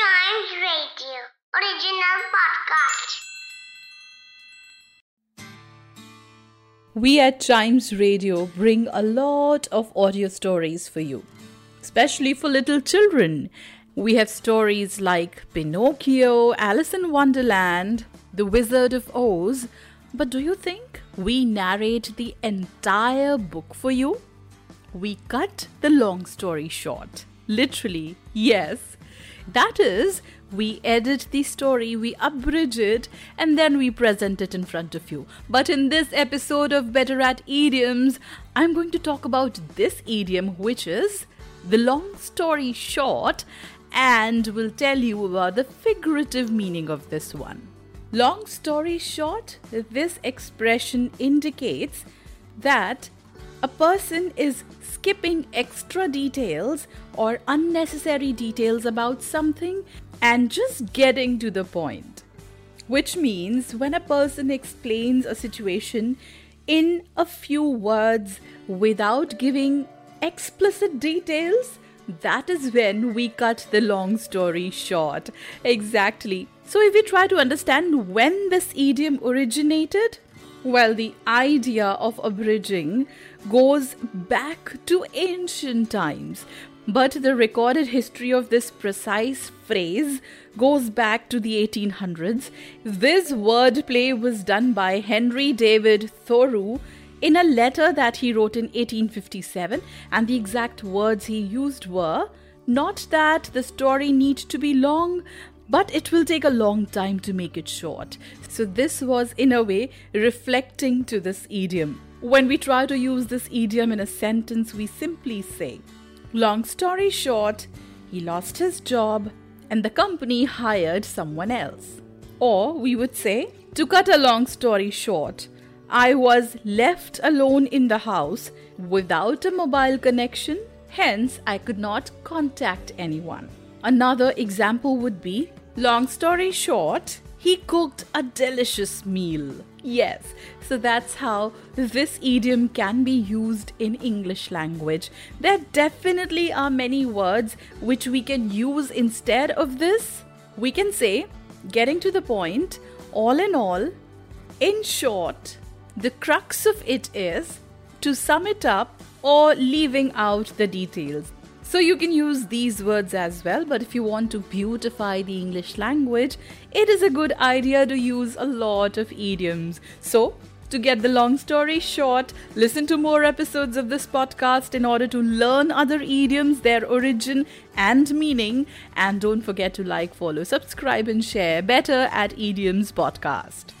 Chimes Radio original podcast. We at Chimes Radio bring a lot of audio stories for you, especially for little children. We have stories like Pinocchio, Alice in Wonderland, The Wizard of Oz. But do you think we narrate the entire book for you? We cut the long story short. Literally, yes. That is, we edit the story, we abridge it, and then we present it in front of you. But in this episode of Better at Idioms, I'm going to talk about this idiom, which is the long story short, and will tell you about the figurative meaning of this one. Long story short, this expression indicates that a person is skipping extra details or unnecessary details about something and just getting to the point. Which means when a person explains a situation in a few words without giving explicit details, that is when we cut the long story short. Exactly. So, if we try to understand when this idiom originated, well, the idea of abridging goes back to ancient times, but the recorded history of this precise phrase goes back to the 1800s. This wordplay was done by Henry David Thoreau in a letter that he wrote in 1857, and the exact words he used were not that the story need to be long, but it will take a long time to make it short. So, this was in a way reflecting to this idiom. When we try to use this idiom in a sentence, we simply say, Long story short, he lost his job and the company hired someone else. Or we would say, To cut a long story short, I was left alone in the house without a mobile connection, hence, I could not contact anyone. Another example would be Long story short, he cooked a delicious meal. Yes, so that's how this idiom can be used in English language. There definitely are many words which we can use instead of this. We can say, getting to the point, all in all, in short, the crux of it is to sum it up or leaving out the details. So you can use these words as well, but if you want to beautify the English language, it is a good idea to use a lot of idioms. So, to get the long story short, listen to more episodes of this podcast in order to learn other idioms, their origin and meaning. And don't forget to like, follow, subscribe, and share Better at Idioms podcast.